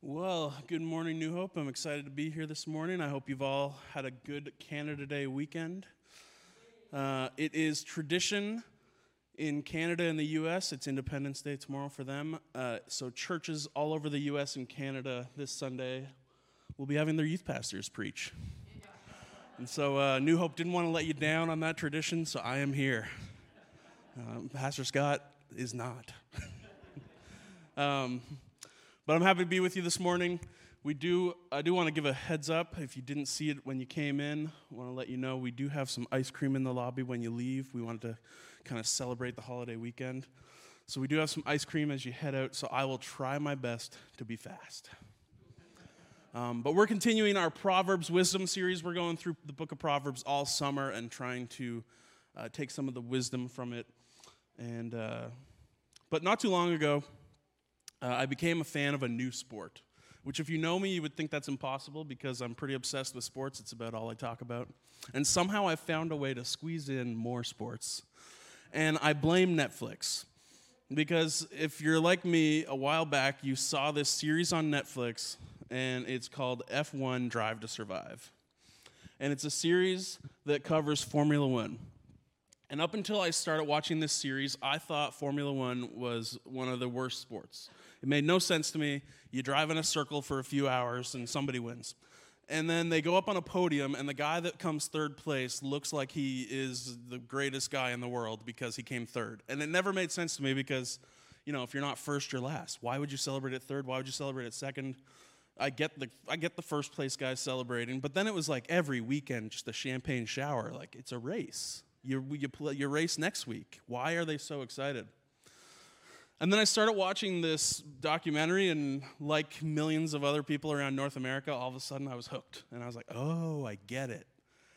Well, good morning, New Hope. I'm excited to be here this morning. I hope you've all had a good Canada Day weekend. Uh, it is tradition in Canada and the U.S., it's Independence Day tomorrow for them. Uh, so, churches all over the U.S. and Canada this Sunday will be having their youth pastors preach. And so, uh, New Hope didn't want to let you down on that tradition, so I am here. Um, Pastor Scott is not. um, but I'm happy to be with you this morning. We do, I do want to give a heads up. If you didn't see it when you came in, I want to let you know we do have some ice cream in the lobby when you leave. We wanted to kind of celebrate the holiday weekend. So we do have some ice cream as you head out, so I will try my best to be fast. Um, but we're continuing our Proverbs Wisdom series. We're going through the book of Proverbs all summer and trying to uh, take some of the wisdom from it. And, uh, but not too long ago, uh, I became a fan of a new sport, which, if you know me, you would think that's impossible because I'm pretty obsessed with sports. It's about all I talk about. And somehow I found a way to squeeze in more sports. And I blame Netflix. Because if you're like me, a while back, you saw this series on Netflix, and it's called F1 Drive to Survive. And it's a series that covers Formula One. And up until I started watching this series, I thought Formula One was one of the worst sports. It made no sense to me. You drive in a circle for a few hours and somebody wins. And then they go up on a podium, and the guy that comes third place looks like he is the greatest guy in the world because he came third. And it never made sense to me because, you know, if you're not first, you're last. Why would you celebrate at third? Why would you celebrate at second? I get the I get the first place guys celebrating, but then it was like every weekend just a champagne shower. Like it's a race. You you play you race next week. Why are they so excited? And then I started watching this documentary, and like millions of other people around North America, all of a sudden I was hooked. And I was like, oh, I get it.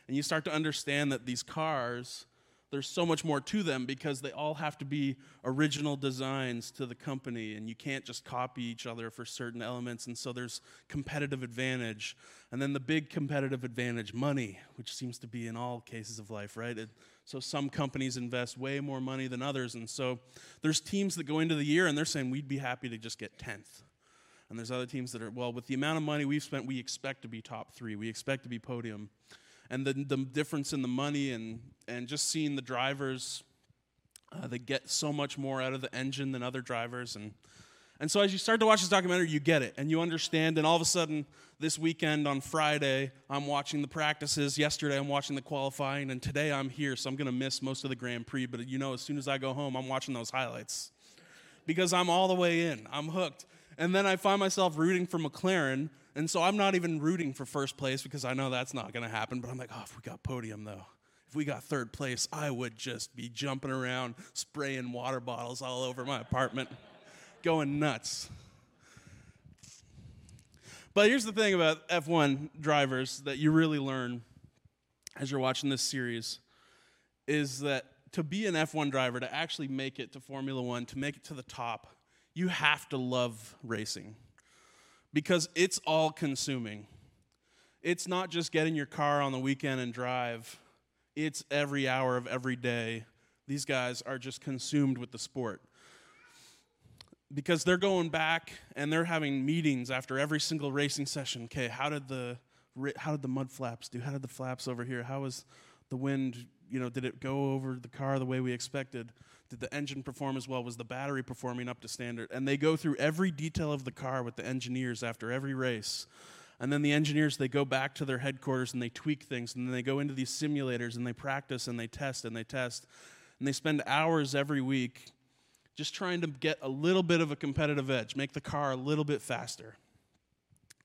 And you start to understand that these cars, there's so much more to them because they all have to be original designs to the company, and you can't just copy each other for certain elements. And so there's competitive advantage. And then the big competitive advantage, money, which seems to be in all cases of life, right? It, so some companies invest way more money than others. And so there's teams that go into the year and they're saying, we'd be happy to just get 10th. And there's other teams that are, well, with the amount of money we've spent, we expect to be top three. We expect to be podium. And the, the difference in the money and, and just seeing the drivers uh, that get so much more out of the engine than other drivers. And and so as you start to watch this documentary, you get it and you understand. And all of a sudden, this weekend on Friday, I'm watching the practices. Yesterday, I'm watching the qualifying. And today, I'm here. So I'm going to miss most of the Grand Prix. But you know, as soon as I go home, I'm watching those highlights because I'm all the way in. I'm hooked. And then I find myself rooting for McLaren. And so I'm not even rooting for first place because I know that's not going to happen. But I'm like, oh, if we got podium, though if we got third place, I would just be jumping around, spraying water bottles all over my apartment going nuts. But here's the thing about F1 drivers that you really learn as you're watching this series is that to be an F1 driver, to actually make it to Formula One, to make it to the top, you have to love racing because it's all consuming. It's not just getting your car on the weekend and drive, it's every hour of every day. These guys are just consumed with the sport because they're going back and they're having meetings after every single racing session. Okay, how did the how did the mud flaps do? How did the flaps over here? How was the wind? You know, did it go over the car the way we expected? Did the engine perform as well? Was the battery performing up to standard? And they go through every detail of the car with the engineers after every race. And then the engineers, they go back to their headquarters and they tweak things. And then they go into these simulators and they practice and they test and they test. And they spend hours every week just trying to get a little bit of a competitive edge, make the car a little bit faster.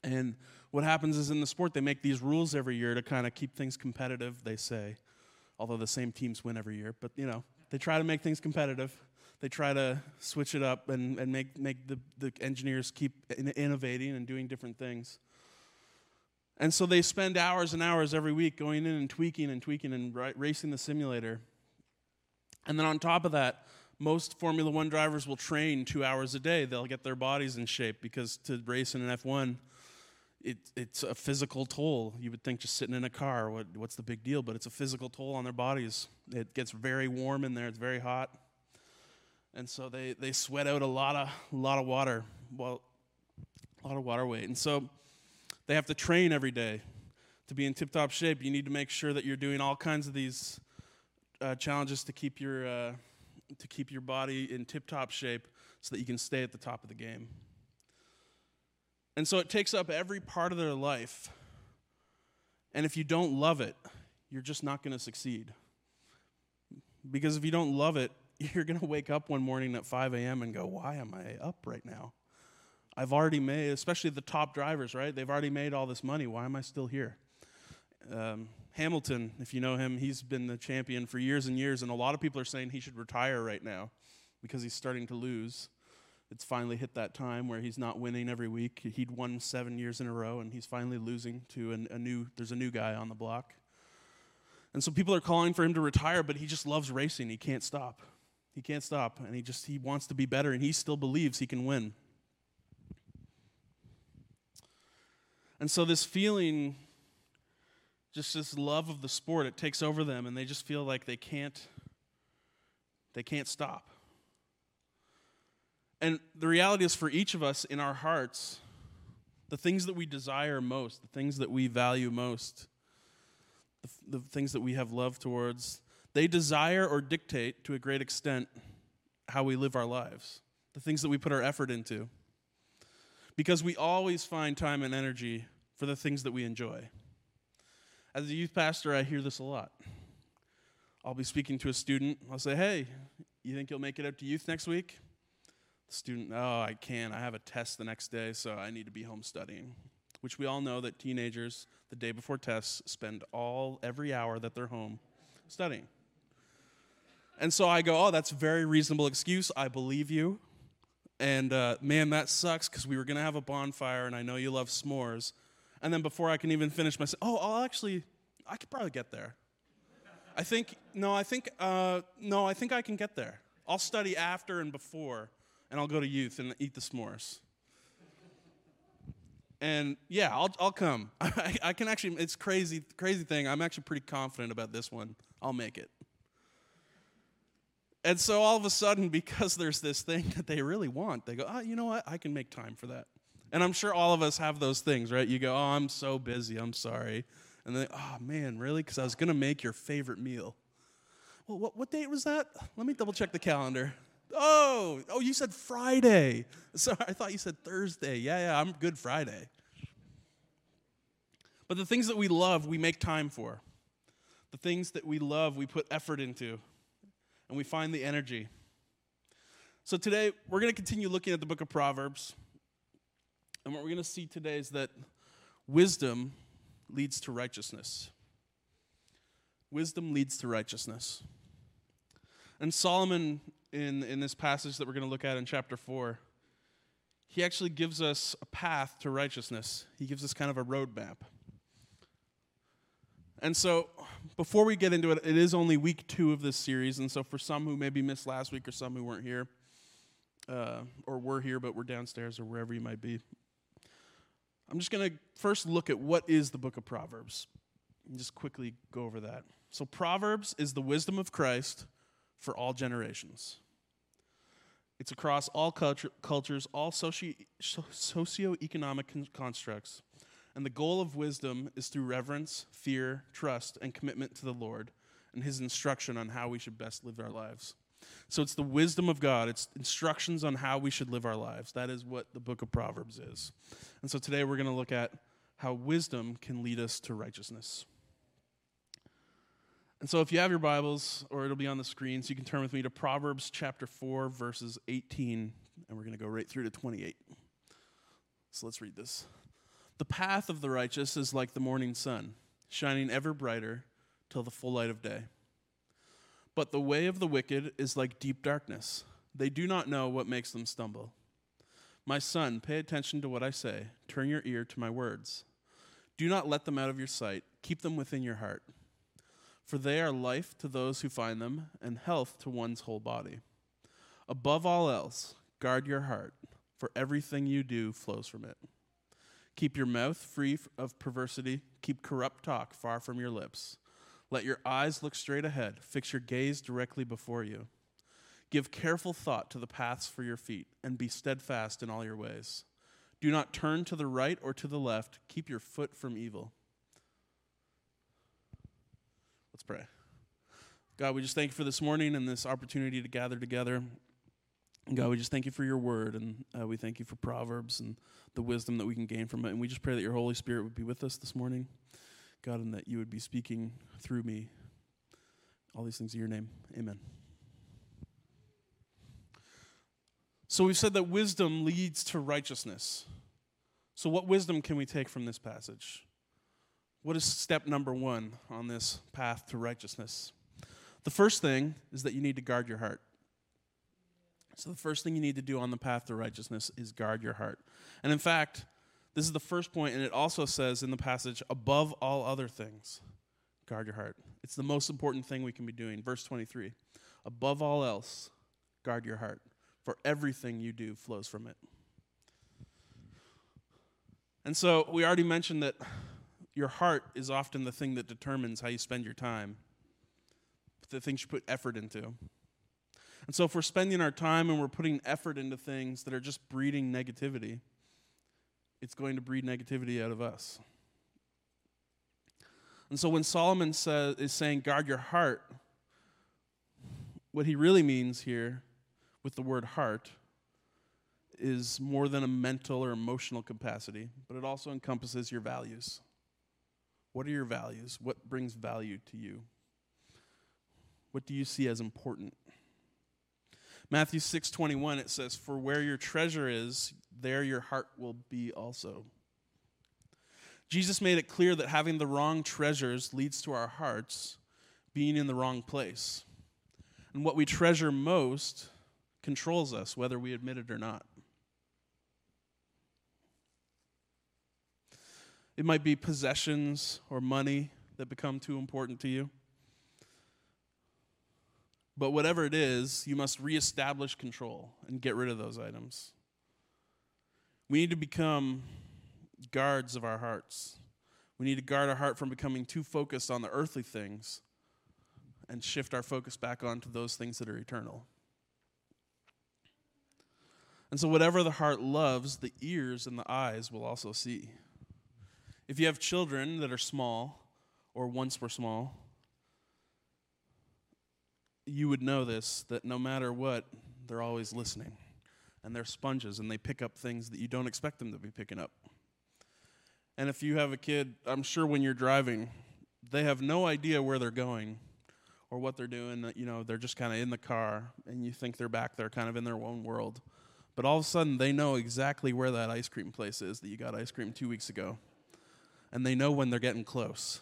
And what happens is in the sport, they make these rules every year to kind of keep things competitive, they say. Although the same teams win every year, but you know, they try to make things competitive. They try to switch it up and, and make, make the, the engineers keep innovating and doing different things. And so they spend hours and hours every week going in and tweaking and tweaking and racing the simulator. And then on top of that, most Formula One drivers will train two hours a day. They'll get their bodies in shape because to race in an F1, it, it's a physical toll. You would think just sitting in a car, what, what's the big deal? But it's a physical toll on their bodies. It gets very warm in there, it's very hot. And so they, they sweat out a lot of, lot of water. Well, a lot of water weight. And so they have to train every day to be in tip top shape. You need to make sure that you're doing all kinds of these uh, challenges to keep your uh, to keep your body in tip top shape so that you can stay at the top of the game. And so it takes up every part of their life. And if you don't love it, you're just not going to succeed. Because if you don't love it, you're going to wake up one morning at 5 a.m. and go, Why am I up right now? I've already made, especially the top drivers, right? They've already made all this money. Why am I still here? Um, Hamilton, if you know him, he's been the champion for years and years, and a lot of people are saying he should retire right now because he's starting to lose. It's finally hit that time where he's not winning every week. He'd won seven years in a row, and he's finally losing to an, a new. There's a new guy on the block, and so people are calling for him to retire, but he just loves racing. He can't stop. He can't stop, and he just he wants to be better, and he still believes he can win. And so this feeling just this love of the sport it takes over them and they just feel like they can't they can't stop. And the reality is for each of us in our hearts the things that we desire most the things that we value most the, the things that we have love towards they desire or dictate to a great extent how we live our lives the things that we put our effort into. Because we always find time and energy for the things that we enjoy as a youth pastor, I hear this a lot. I'll be speaking to a student. I'll say, Hey, you think you'll make it up to youth next week? The student, Oh, I can't. I have a test the next day, so I need to be home studying. Which we all know that teenagers, the day before tests, spend all, every hour that they're home studying. And so I go, Oh, that's a very reasonable excuse. I believe you. And uh, man, that sucks because we were going to have a bonfire, and I know you love s'mores and then before I can even finish my, oh, I'll actually, I could probably get there. I think, no, I think, uh, no, I think I can get there. I'll study after and before, and I'll go to youth and eat the s'mores. And yeah, I'll, I'll come. I, I can actually, it's crazy, crazy thing. I'm actually pretty confident about this one. I'll make it. And so all of a sudden, because there's this thing that they really want, they go, oh, you know what? I can make time for that. And I'm sure all of us have those things, right? You go, oh, I'm so busy, I'm sorry. And then, oh man, really? Because I was going to make your favorite meal. Well, what, what date was that? Let me double check the calendar. Oh, oh, you said Friday. Sorry, I thought you said Thursday. Yeah, yeah, I'm Good Friday. But the things that we love, we make time for. The things that we love, we put effort into, and we find the energy. So today, we're going to continue looking at the book of Proverbs. And what we're going to see today is that wisdom leads to righteousness. Wisdom leads to righteousness. And Solomon, in, in this passage that we're going to look at in chapter 4, he actually gives us a path to righteousness. He gives us kind of a roadmap. And so, before we get into it, it is only week two of this series. And so, for some who maybe missed last week or some who weren't here, uh, or were here but were downstairs or wherever you might be, I'm just going to first look at what is the book of Proverbs and just quickly go over that. So, Proverbs is the wisdom of Christ for all generations. It's across all culture, cultures, all socio, socioeconomic constructs. And the goal of wisdom is through reverence, fear, trust, and commitment to the Lord and his instruction on how we should best live our lives. So it's the wisdom of God, it's instructions on how we should live our lives. That is what the book of Proverbs is. And so today we're going to look at how wisdom can lead us to righteousness. And so if you have your Bibles, or it'll be on the screen, so you can turn with me to Proverbs chapter 4, verses 18, and we're going to go right through to 28. So let's read this. The path of the righteous is like the morning sun, shining ever brighter till the full light of day. But the way of the wicked is like deep darkness. They do not know what makes them stumble. My son, pay attention to what I say. Turn your ear to my words. Do not let them out of your sight. Keep them within your heart. For they are life to those who find them, and health to one's whole body. Above all else, guard your heart, for everything you do flows from it. Keep your mouth free of perversity. Keep corrupt talk far from your lips. Let your eyes look straight ahead. Fix your gaze directly before you. Give careful thought to the paths for your feet, and be steadfast in all your ways. Do not turn to the right or to the left. Keep your foot from evil. Let's pray. God, we just thank you for this morning and this opportunity to gather together. God, we just thank you for your word, and uh, we thank you for Proverbs and the wisdom that we can gain from it. And we just pray that your Holy Spirit would be with us this morning, God, and that you would be speaking through me. All these things in your name. Amen. So we've said that wisdom leads to righteousness. So, what wisdom can we take from this passage? What is step number one on this path to righteousness? The first thing is that you need to guard your heart. So, the first thing you need to do on the path to righteousness is guard your heart. And in fact, this is the first point, and it also says in the passage, above all other things, guard your heart. It's the most important thing we can be doing. Verse 23 above all else, guard your heart, for everything you do flows from it. And so, we already mentioned that your heart is often the thing that determines how you spend your time, the things you put effort into. And so, if we're spending our time and we're putting effort into things that are just breeding negativity, it's going to breed negativity out of us. And so, when Solomon says, is saying, guard your heart, what he really means here with the word heart is more than a mental or emotional capacity, but it also encompasses your values. What are your values? What brings value to you? What do you see as important? Matthew 6:21 it says for where your treasure is there your heart will be also. Jesus made it clear that having the wrong treasures leads to our hearts being in the wrong place. And what we treasure most controls us whether we admit it or not. It might be possessions or money that become too important to you. But whatever it is, you must reestablish control and get rid of those items. We need to become guards of our hearts. We need to guard our heart from becoming too focused on the earthly things and shift our focus back onto those things that are eternal. And so, whatever the heart loves, the ears and the eyes will also see. If you have children that are small or once were small, you would know this that no matter what, they're always listening. And they're sponges and they pick up things that you don't expect them to be picking up. And if you have a kid, I'm sure when you're driving, they have no idea where they're going or what they're doing. You know, they're just kind of in the car and you think they're back there kind of in their own world. But all of a sudden, they know exactly where that ice cream place is that you got ice cream two weeks ago. And they know when they're getting close.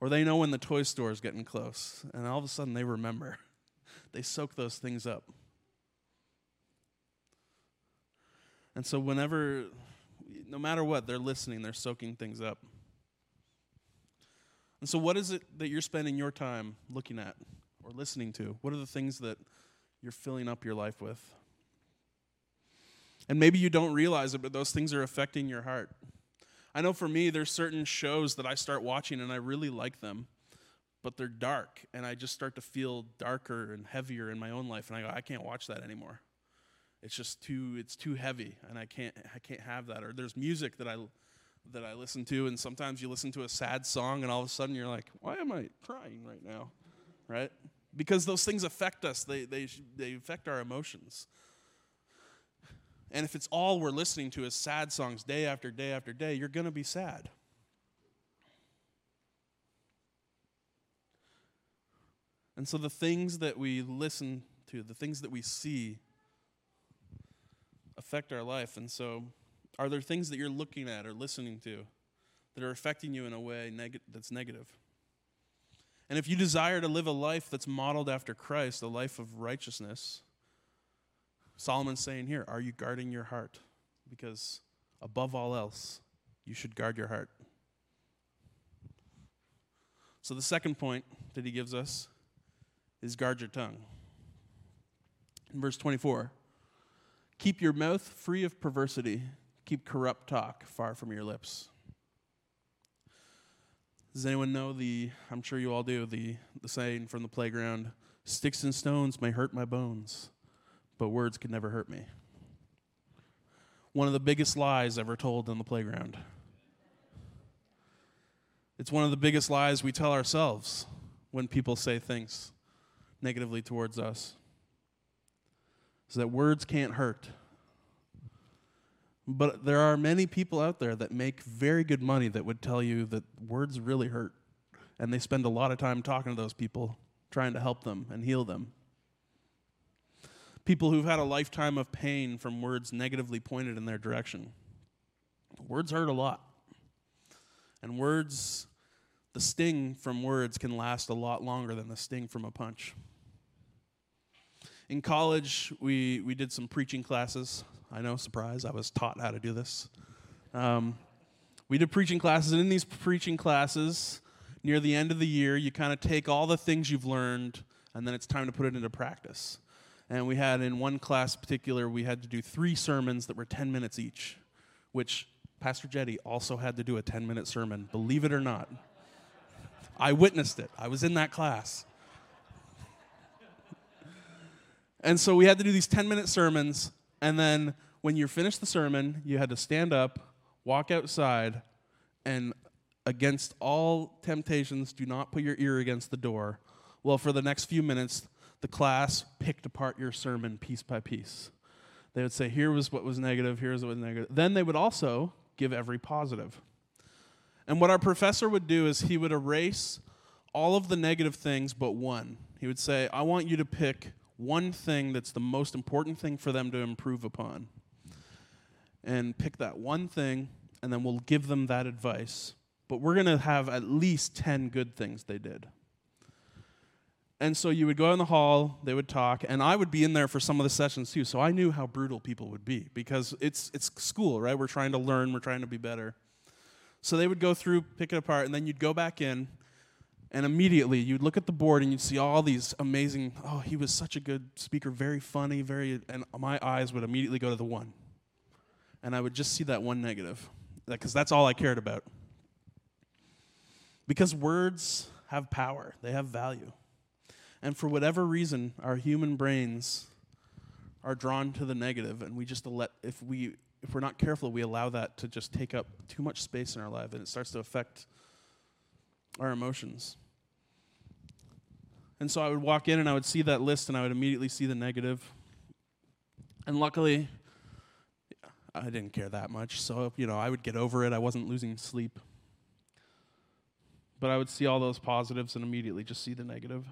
Or they know when the toy store is getting close. And all of a sudden, they remember they soak those things up. And so, whenever, no matter what, they're listening, they're soaking things up. And so, what is it that you're spending your time looking at or listening to? What are the things that you're filling up your life with? And maybe you don't realize it, but those things are affecting your heart. I know for me, there's certain shows that I start watching and I really like them but they're dark and i just start to feel darker and heavier in my own life and i go i can't watch that anymore it's just too it's too heavy and i can't i can't have that. Or there's music that i that i listen to and sometimes you listen to a sad song and all of a sudden you're like why am i crying right now? Right? Because those things affect us. They they they affect our emotions. And if it's all we're listening to is sad songs day after day after day you're going to be sad. And so the things that we listen to, the things that we see, affect our life. And so, are there things that you're looking at or listening to that are affecting you in a way neg- that's negative? And if you desire to live a life that's modeled after Christ, a life of righteousness, Solomon's saying here, are you guarding your heart? Because above all else, you should guard your heart. So, the second point that he gives us is guard your tongue. In verse 24, keep your mouth free of perversity, keep corrupt talk far from your lips. Does anyone know the, I'm sure you all do, the, the saying from the playground sticks and stones may hurt my bones, but words can never hurt me? one of the biggest lies ever told on the playground. It's one of the biggest lies we tell ourselves when people say things negatively towards us. Is that words can't hurt. But there are many people out there that make very good money that would tell you that words really hurt. And they spend a lot of time talking to those people, trying to help them and heal them. People who've had a lifetime of pain from words negatively pointed in their direction. Words hurt a lot. And words, the sting from words can last a lot longer than the sting from a punch. In college, we, we did some preaching classes. I know, surprise, I was taught how to do this. Um, we did preaching classes, and in these preaching classes, near the end of the year, you kind of take all the things you've learned, and then it's time to put it into practice. And we had in one class particular, we had to do three sermons that were 10 minutes each, which Pastor Jetty also had to do a 10 minute sermon, believe it or not. I witnessed it, I was in that class. And so we had to do these 10 minute sermons, and then when you finished the sermon, you had to stand up, walk outside, and against all temptations, do not put your ear against the door. Well, for the next few minutes, the class picked apart your sermon piece by piece. They would say, here was what was negative, here's what was negative. Then they would also give every positive. And what our professor would do is he would erase all of the negative things but one. He would say, I want you to pick one thing that's the most important thing for them to improve upon. And pick that one thing, and then we'll give them that advice. But we're going to have at least 10 good things they did. And so you would go in the hall, they would talk, and I would be in there for some of the sessions too. So I knew how brutal people would be because it's it's school, right? We're trying to learn, we're trying to be better. So they would go through, pick it apart, and then you'd go back in, and immediately you'd look at the board and you'd see all these amazing, oh, he was such a good speaker, very funny, very and my eyes would immediately go to the one. And I would just see that one negative. Because that's all I cared about. Because words have power, they have value. And for whatever reason, our human brains are drawn to the negative, and we just let if we if we're not careful, we allow that to just take up too much space in our life, and it starts to affect our emotions. And so I would walk in and I would see that list, and I would immediately see the negative. And luckily, I didn't care that much, so you know I would get over it. I wasn't losing sleep, but I would see all those positives and immediately just see the negative.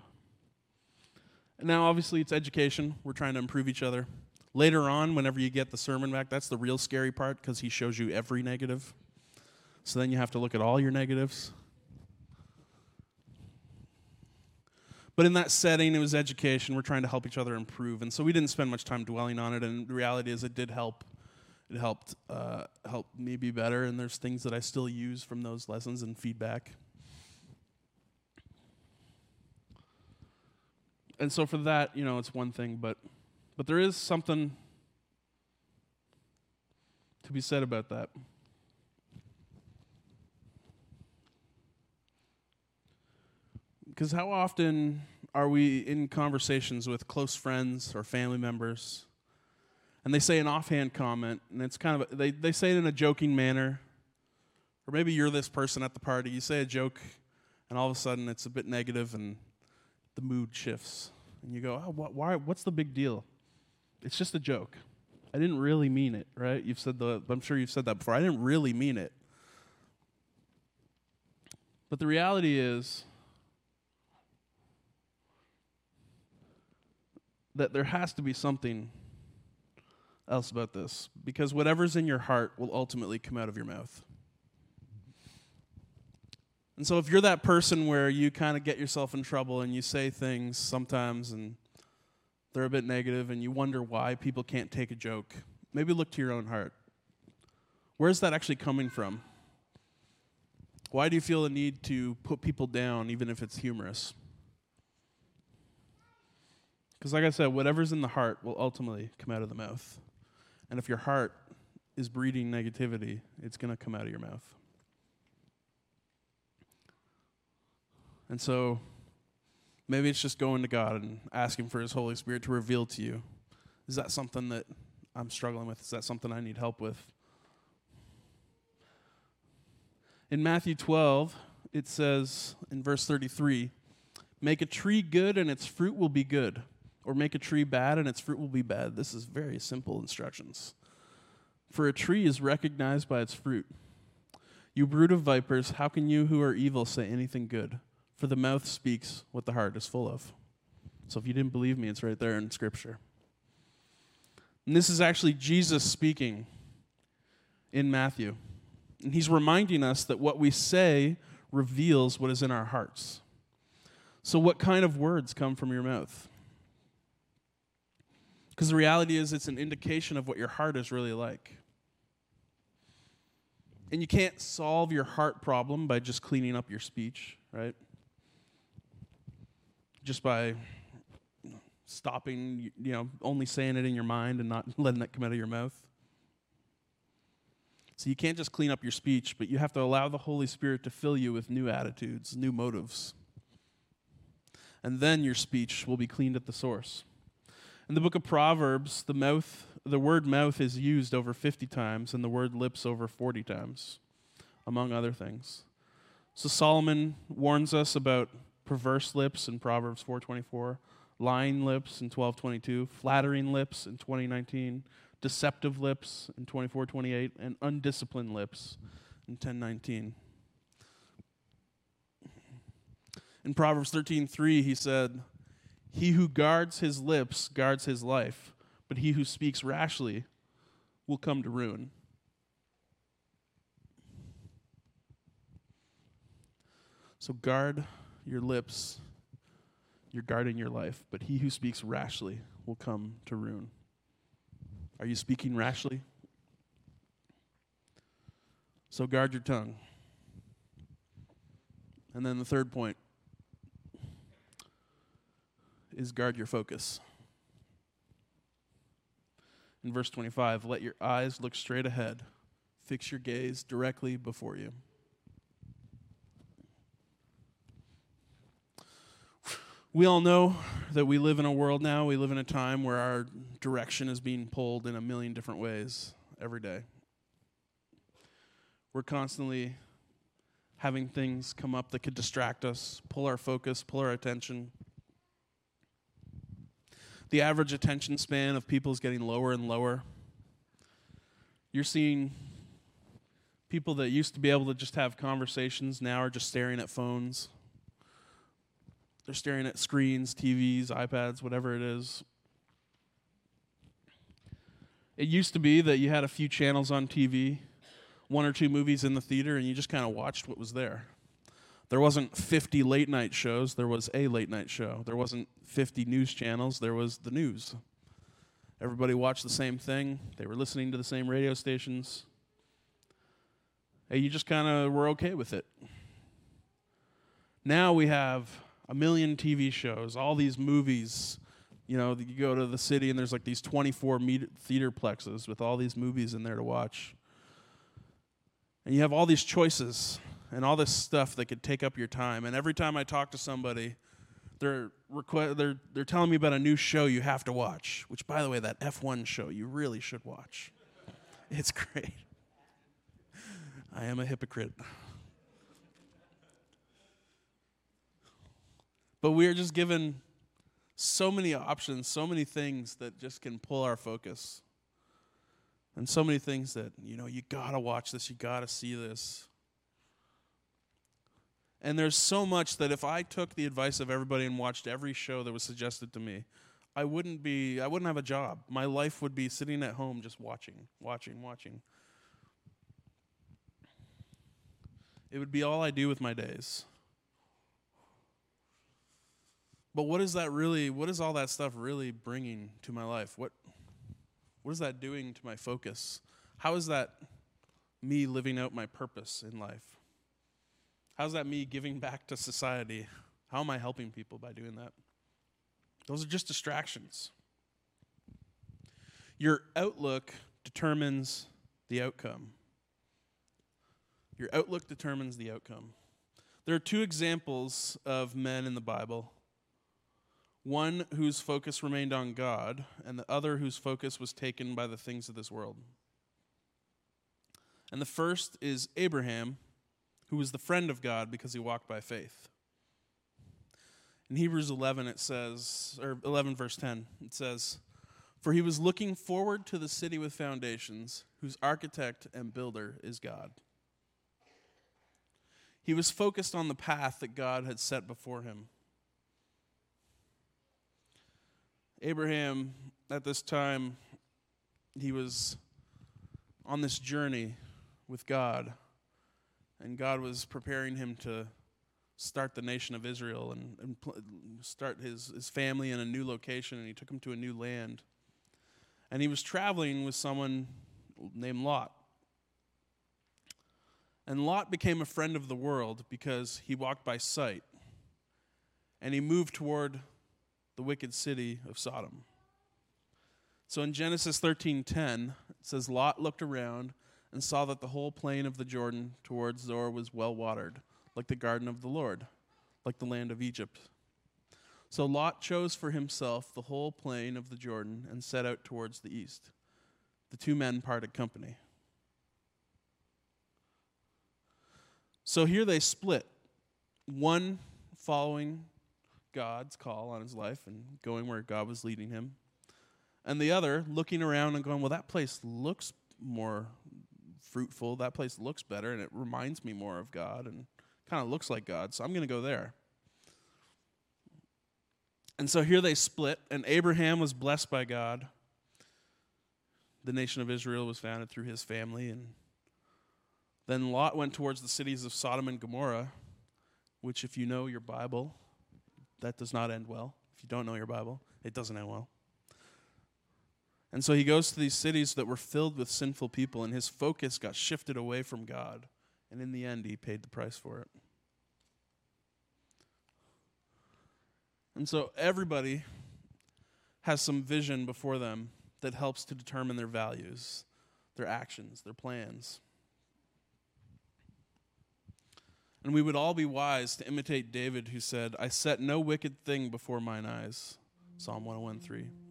And now, obviously, it's education. We're trying to improve each other. Later on, whenever you get the sermon back, that's the real scary part because he shows you every negative. So then you have to look at all your negatives. But in that setting, it was education. We're trying to help each other improve. And so we didn't spend much time dwelling on it. And the reality is, it did help. It helped uh, help me be better. And there's things that I still use from those lessons and feedback. and so for that, you know, it's one thing, but but there is something to be said about that. Because how often are we in conversations with close friends or family members, and they say an offhand comment, and it's kind of a, they they say it in a joking manner, or maybe you're this person at the party, you say a joke, and all of a sudden it's a bit negative and the mood shifts. And you go, oh, what, why, what's the big deal? It's just a joke. I didn't really mean it, right? You've said the, I'm sure you've said that before. I didn't really mean it. But the reality is that there has to be something else about this because whatever's in your heart will ultimately come out of your mouth. And so if you're that person where you kind of get yourself in trouble and you say things sometimes and they're a bit negative and you wonder why people can't take a joke, maybe look to your own heart. Where's that actually coming from? Why do you feel the need to put people down even if it's humorous? Because, like I said, whatever's in the heart will ultimately come out of the mouth. And if your heart is breeding negativity, it's going to come out of your mouth. And so maybe it's just going to God and asking for His Holy Spirit to reveal to you. Is that something that I'm struggling with? Is that something I need help with? In Matthew 12, it says in verse 33 Make a tree good and its fruit will be good, or make a tree bad and its fruit will be bad. This is very simple instructions. For a tree is recognized by its fruit. You brood of vipers, how can you who are evil say anything good? For the mouth speaks what the heart is full of. So if you didn't believe me, it's right there in Scripture. And this is actually Jesus speaking in Matthew. And he's reminding us that what we say reveals what is in our hearts. So, what kind of words come from your mouth? Because the reality is, it's an indication of what your heart is really like. And you can't solve your heart problem by just cleaning up your speech, right? Just by stopping, you know, only saying it in your mind and not letting it come out of your mouth. So you can't just clean up your speech, but you have to allow the Holy Spirit to fill you with new attitudes, new motives. And then your speech will be cleaned at the source. In the book of Proverbs, the mouth the word mouth is used over 50 times and the word lips over 40 times, among other things. So Solomon warns us about perverse lips in Proverbs 4:24, lying lips in 12:22, flattering lips in 2019, deceptive lips in 24:28, and undisciplined lips in 10:19. In Proverbs 13:3 he said, "He who guards his lips guards his life, but he who speaks rashly will come to ruin." So guard your lips you're guarding your life, but he who speaks rashly will come to ruin. Are you speaking rashly? So guard your tongue. And then the third point is guard your focus. In verse 25, let your eyes look straight ahead, fix your gaze directly before you. We all know that we live in a world now, we live in a time where our direction is being pulled in a million different ways every day. We're constantly having things come up that could distract us, pull our focus, pull our attention. The average attention span of people is getting lower and lower. You're seeing people that used to be able to just have conversations now are just staring at phones they're staring at screens, TVs, iPads, whatever it is. It used to be that you had a few channels on TV, one or two movies in the theater, and you just kind of watched what was there. There wasn't 50 late night shows, there was a late night show. There wasn't 50 news channels, there was the news. Everybody watched the same thing, they were listening to the same radio stations. And you just kind of were okay with it. Now we have a million TV shows, all these movies. You know, you go to the city and there's like these 24 theater plexes with all these movies in there to watch. And you have all these choices and all this stuff that could take up your time. And every time I talk to somebody, they're, requ- they're, they're telling me about a new show you have to watch, which, by the way, that F1 show you really should watch. It's great. I am a hypocrite. But we are just given so many options, so many things that just can pull our focus. And so many things that, you know, you gotta watch this, you gotta see this. And there's so much that if I took the advice of everybody and watched every show that was suggested to me, I wouldn't be I wouldn't have a job. My life would be sitting at home just watching, watching, watching. It would be all I do with my days. But what is that really, what is all that stuff really bringing to my life? What, what is that doing to my focus? How is that me living out my purpose in life? How's that me giving back to society? How am I helping people by doing that? Those are just distractions. Your outlook determines the outcome. Your outlook determines the outcome. There are two examples of men in the Bible one whose focus remained on God, and the other whose focus was taken by the things of this world. And the first is Abraham, who was the friend of God because he walked by faith. In Hebrews 11, it says, or 11, verse 10, it says, For he was looking forward to the city with foundations, whose architect and builder is God. He was focused on the path that God had set before him. Abraham, at this time, he was on this journey with God, and God was preparing him to start the nation of Israel and, and pl- start his, his family in a new location, and he took him to a new land. And he was traveling with someone named Lot. And Lot became a friend of the world because he walked by sight. And he moved toward the wicked city of Sodom. So in Genesis 13:10, it says Lot looked around and saw that the whole plain of the Jordan towards Zoar was well watered, like the garden of the Lord, like the land of Egypt. So Lot chose for himself the whole plain of the Jordan and set out towards the east. The two men parted company. So here they split, one following God's call on his life and going where God was leading him. And the other looking around and going, well, that place looks more fruitful. That place looks better and it reminds me more of God and kind of looks like God. So I'm going to go there. And so here they split, and Abraham was blessed by God. The nation of Israel was founded through his family. And then Lot went towards the cities of Sodom and Gomorrah, which, if you know your Bible, that does not end well. If you don't know your Bible, it doesn't end well. And so he goes to these cities that were filled with sinful people, and his focus got shifted away from God. And in the end, he paid the price for it. And so everybody has some vision before them that helps to determine their values, their actions, their plans. And we would all be wise to imitate David, who said, I set no wicked thing before mine eyes. Psalm 101:3.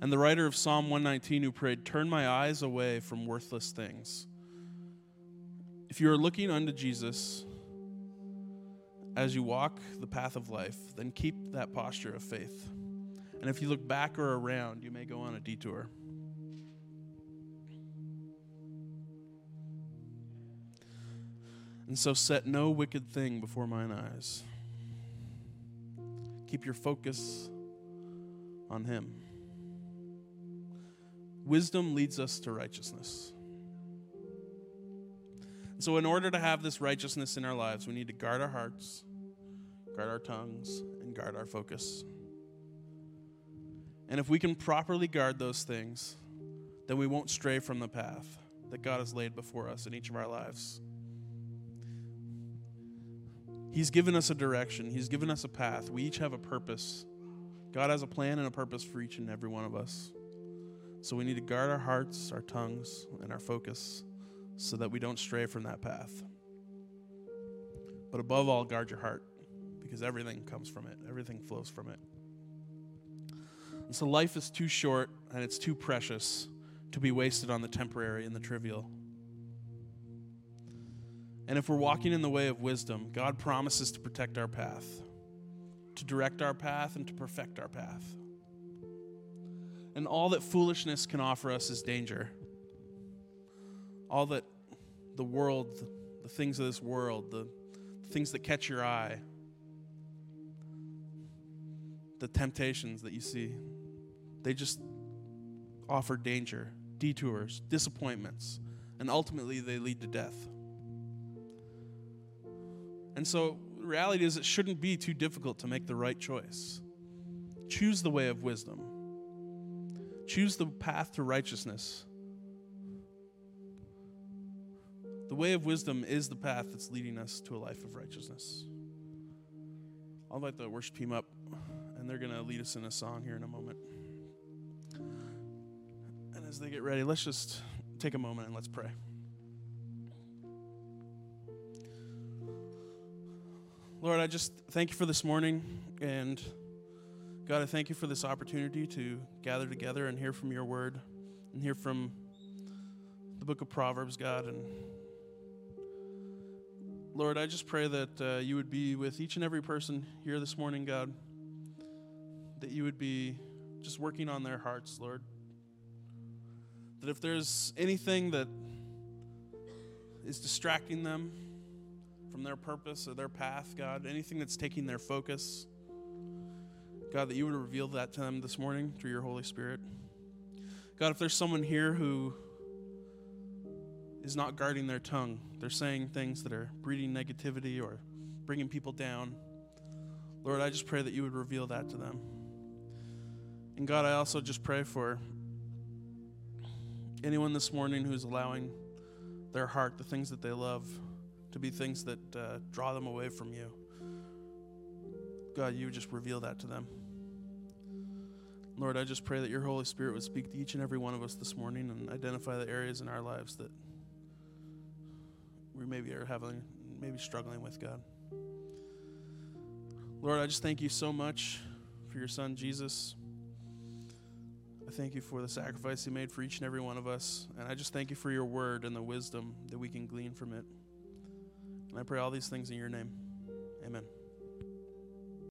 And the writer of Psalm 119 who prayed, Turn my eyes away from worthless things. If you are looking unto Jesus as you walk the path of life, then keep that posture of faith. And if you look back or around, you may go on a detour. And so set no wicked thing before mine eyes. Keep your focus on Him. Wisdom leads us to righteousness. So, in order to have this righteousness in our lives, we need to guard our hearts, guard our tongues, and guard our focus. And if we can properly guard those things, then we won't stray from the path that God has laid before us in each of our lives. He's given us a direction, He's given us a path. We each have a purpose. God has a plan and a purpose for each and every one of us. So we need to guard our hearts, our tongues, and our focus so that we don't stray from that path. But above all, guard your heart because everything comes from it, everything flows from it. And so life is too short and it's too precious to be wasted on the temporary and the trivial. And if we're walking in the way of wisdom, God promises to protect our path, to direct our path, and to perfect our path. And all that foolishness can offer us is danger. All that the world, the things of this world, the, the things that catch your eye, the temptations that you see, they just offer danger, detours, disappointments, and ultimately they lead to death. And so, reality is, it shouldn't be too difficult to make the right choice. Choose the way of wisdom, choose the path to righteousness. The way of wisdom is the path that's leading us to a life of righteousness. I'll invite the worship team up, and they're going to lead us in a song here in a moment. And as they get ready, let's just take a moment and let's pray. Lord, I just thank you for this morning. And God, I thank you for this opportunity to gather together and hear from your word and hear from the book of Proverbs, God. And Lord, I just pray that uh, you would be with each and every person here this morning, God. That you would be just working on their hearts, Lord. That if there's anything that is distracting them from their purpose or their path, God, anything that's taking their focus, God, that you would reveal that to them this morning through your Holy Spirit. God, if there's someone here who is not guarding their tongue, they're saying things that are breeding negativity or bringing people down, Lord, I just pray that you would reveal that to them. And God, I also just pray for anyone this morning who's allowing their heart, the things that they love, to be things that uh, draw them away from you. God, you would just reveal that to them. Lord, I just pray that your Holy Spirit would speak to each and every one of us this morning and identify the areas in our lives that we maybe are having, maybe struggling with, God. Lord, I just thank you so much for your son, Jesus. I thank you for the sacrifice he made for each and every one of us. And I just thank you for your word and the wisdom that we can glean from it. And I pray all these things in your name. Amen.